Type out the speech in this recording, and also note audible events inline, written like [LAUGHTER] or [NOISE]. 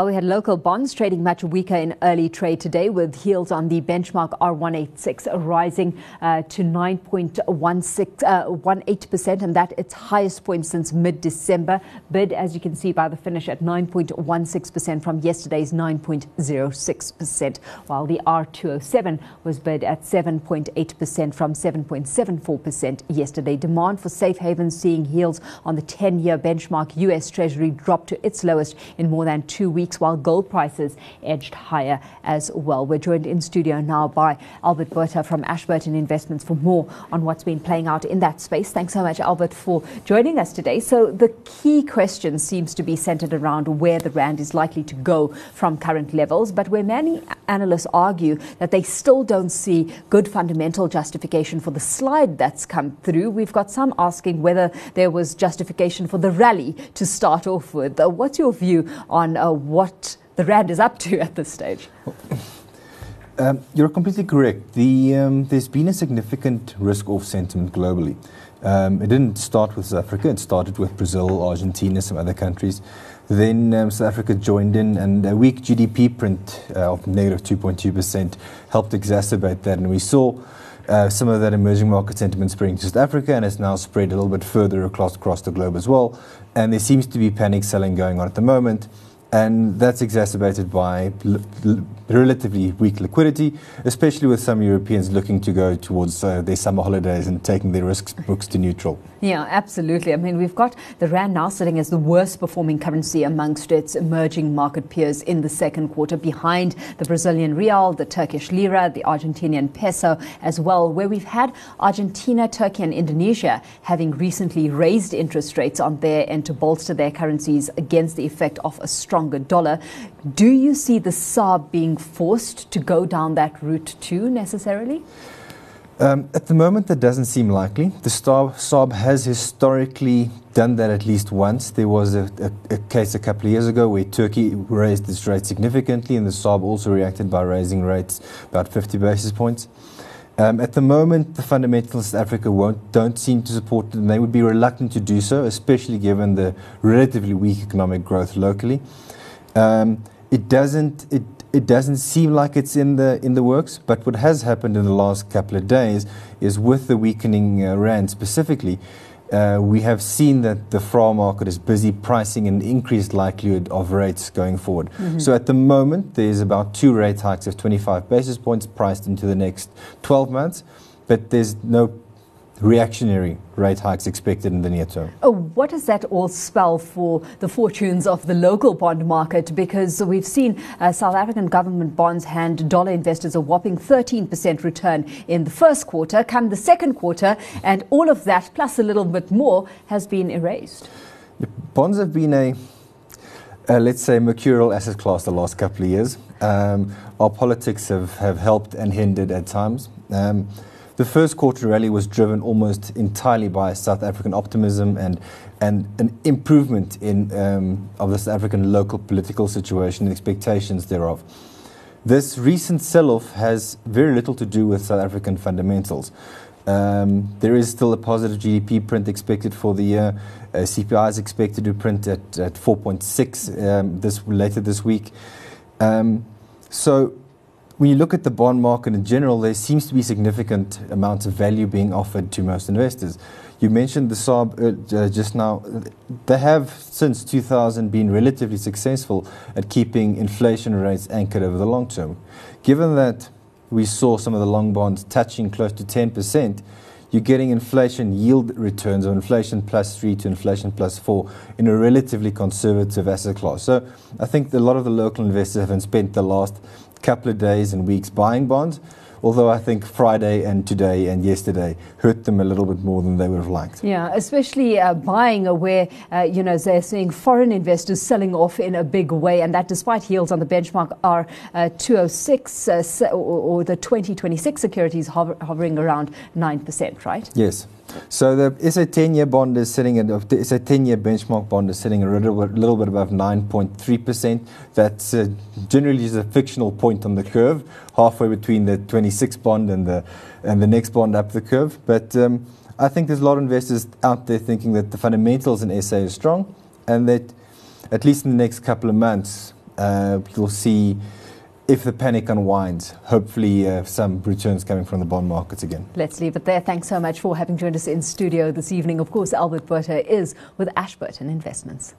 Well, we had local bonds trading much weaker in early trade today, with yields on the benchmark R186 rising uh, to 9.18%, uh, and that its highest point since mid December. Bid, as you can see by the finish, at 9.16% from yesterday's 9.06%, while the R207 was bid at 7.8% from 7.74% yesterday. Demand for safe havens seeing yields on the 10 year benchmark US Treasury drop to its lowest in more than two weeks weeks, while gold prices edged higher as well. We're joined in studio now by Albert Botha from Ashburton Investments for more on what's been playing out in that space. Thanks so much, Albert, for joining us today. So, the key question seems to be centered around where the Rand is likely to go from current levels, but where many analysts argue that they still don't see good fundamental justification for the slide that's come through. We've got some asking whether there was justification for the rally to start off with. Uh, what's your view on uh, what the Rand is up to [LAUGHS] at this stage. Um, you're completely correct. The, um, there's been a significant risk off sentiment globally. Um, it didn't start with South Africa, it started with Brazil, Argentina, some other countries. Then um, South Africa joined in, and a weak GDP print uh, of negative 2.2% helped exacerbate that. And we saw uh, some of that emerging market sentiment spreading to South Africa, and it's now spread a little bit further across, across the globe as well. And there seems to be panic selling going on at the moment and that's exacerbated by relatively weak liquidity, especially with some Europeans looking to go towards uh, their summer holidays and taking their risk books to neutral. Yeah, absolutely. I mean, we've got the Rand now sitting as the worst performing currency amongst its emerging market peers in the second quarter, behind the Brazilian real, the Turkish lira, the Argentinian peso as well, where we've had Argentina, Turkey, and Indonesia having recently raised interest rates on their end to bolster their currencies against the effect of a stronger dollar. Do you see the SARB being forced to go down that route too necessarily? Um, at the moment, that doesn't seem likely. The SARB has historically done that at least once. There was a, a, a, case a couple of years ago where Turkey raised its rate significantly, and the SARB also reacted by raising rates about 50 basis points. Um, at the moment, the fundamentals of Africa won't, don't seem to support and they would be reluctant to do so, especially given the relatively weak economic growth locally. Um, it doesn't it it doesn't seem like it's in the in the works. But what has happened in the last couple of days is with the weakening uh, rand specifically. Uh, we have seen that the FRA market is busy pricing an increased likelihood of rates going forward. Mm-hmm. So at the moment, there's about two rate hikes of 25 basis points priced into the next 12 months, but there's no reactionary rate hikes expected in the near term. Oh, what does that all spell for the fortunes of the local bond market? Because we've seen uh, South African government bonds hand dollar investors a whopping 13% return in the first quarter. Come the second quarter, and all of that, plus a little bit more, has been erased. The bonds have been a, uh, let's say, mercurial asset class the last couple of years. Um, our politics have, have helped and hindered at times. Um, the first quarter rally was driven almost entirely by South African optimism and, and an improvement in, um, of the South African local political situation and expectations thereof. This recent sell off has very little to do with South African fundamentals. Um, there is still a positive GDP print expected for the year. Uh, CPI is expected to print at, at 4.6 um, this, later this week. Um, so when you look at the bond market in general, there seems to be significant amounts of value being offered to most investors. You mentioned the SARB uh, just now. They have, since 2000, been relatively successful at keeping inflation rates anchored over the long term. Given that we saw some of the long bonds touching close to 10%, you're getting inflation yield returns of inflation plus three to inflation plus four in a relatively conservative asset class. So I think a lot of the local investors haven't spent the last couple of days and weeks buying bonds. Although I think Friday and today and yesterday hurt them a little bit more than they would have liked. Yeah, especially uh, buying where, uh, you know, they're seeing foreign investors selling off in a big way, and that despite yields on the benchmark are uh, 206 uh, or, or, the 2026 securities hover, hovering around 9%, right? Yes. So the SA 10-year bond is sitting at SA 10-year benchmark bond is sitting a little bit, little bit above 9.3%. That's uh, generally is a fictional point on the curve, halfway between the 26 bond and the and the next bond up the curve. But um, I think there's a lot of investors out there thinking that the fundamentals in SA are strong, and that at least in the next couple of months uh, you'll see if the panic unwinds, hopefully uh, some returns coming from the bond markets again. Let's leave it there. Thanks so much for having joined us in studio this evening. Of course, Albert Botha is with Ashburton Investments.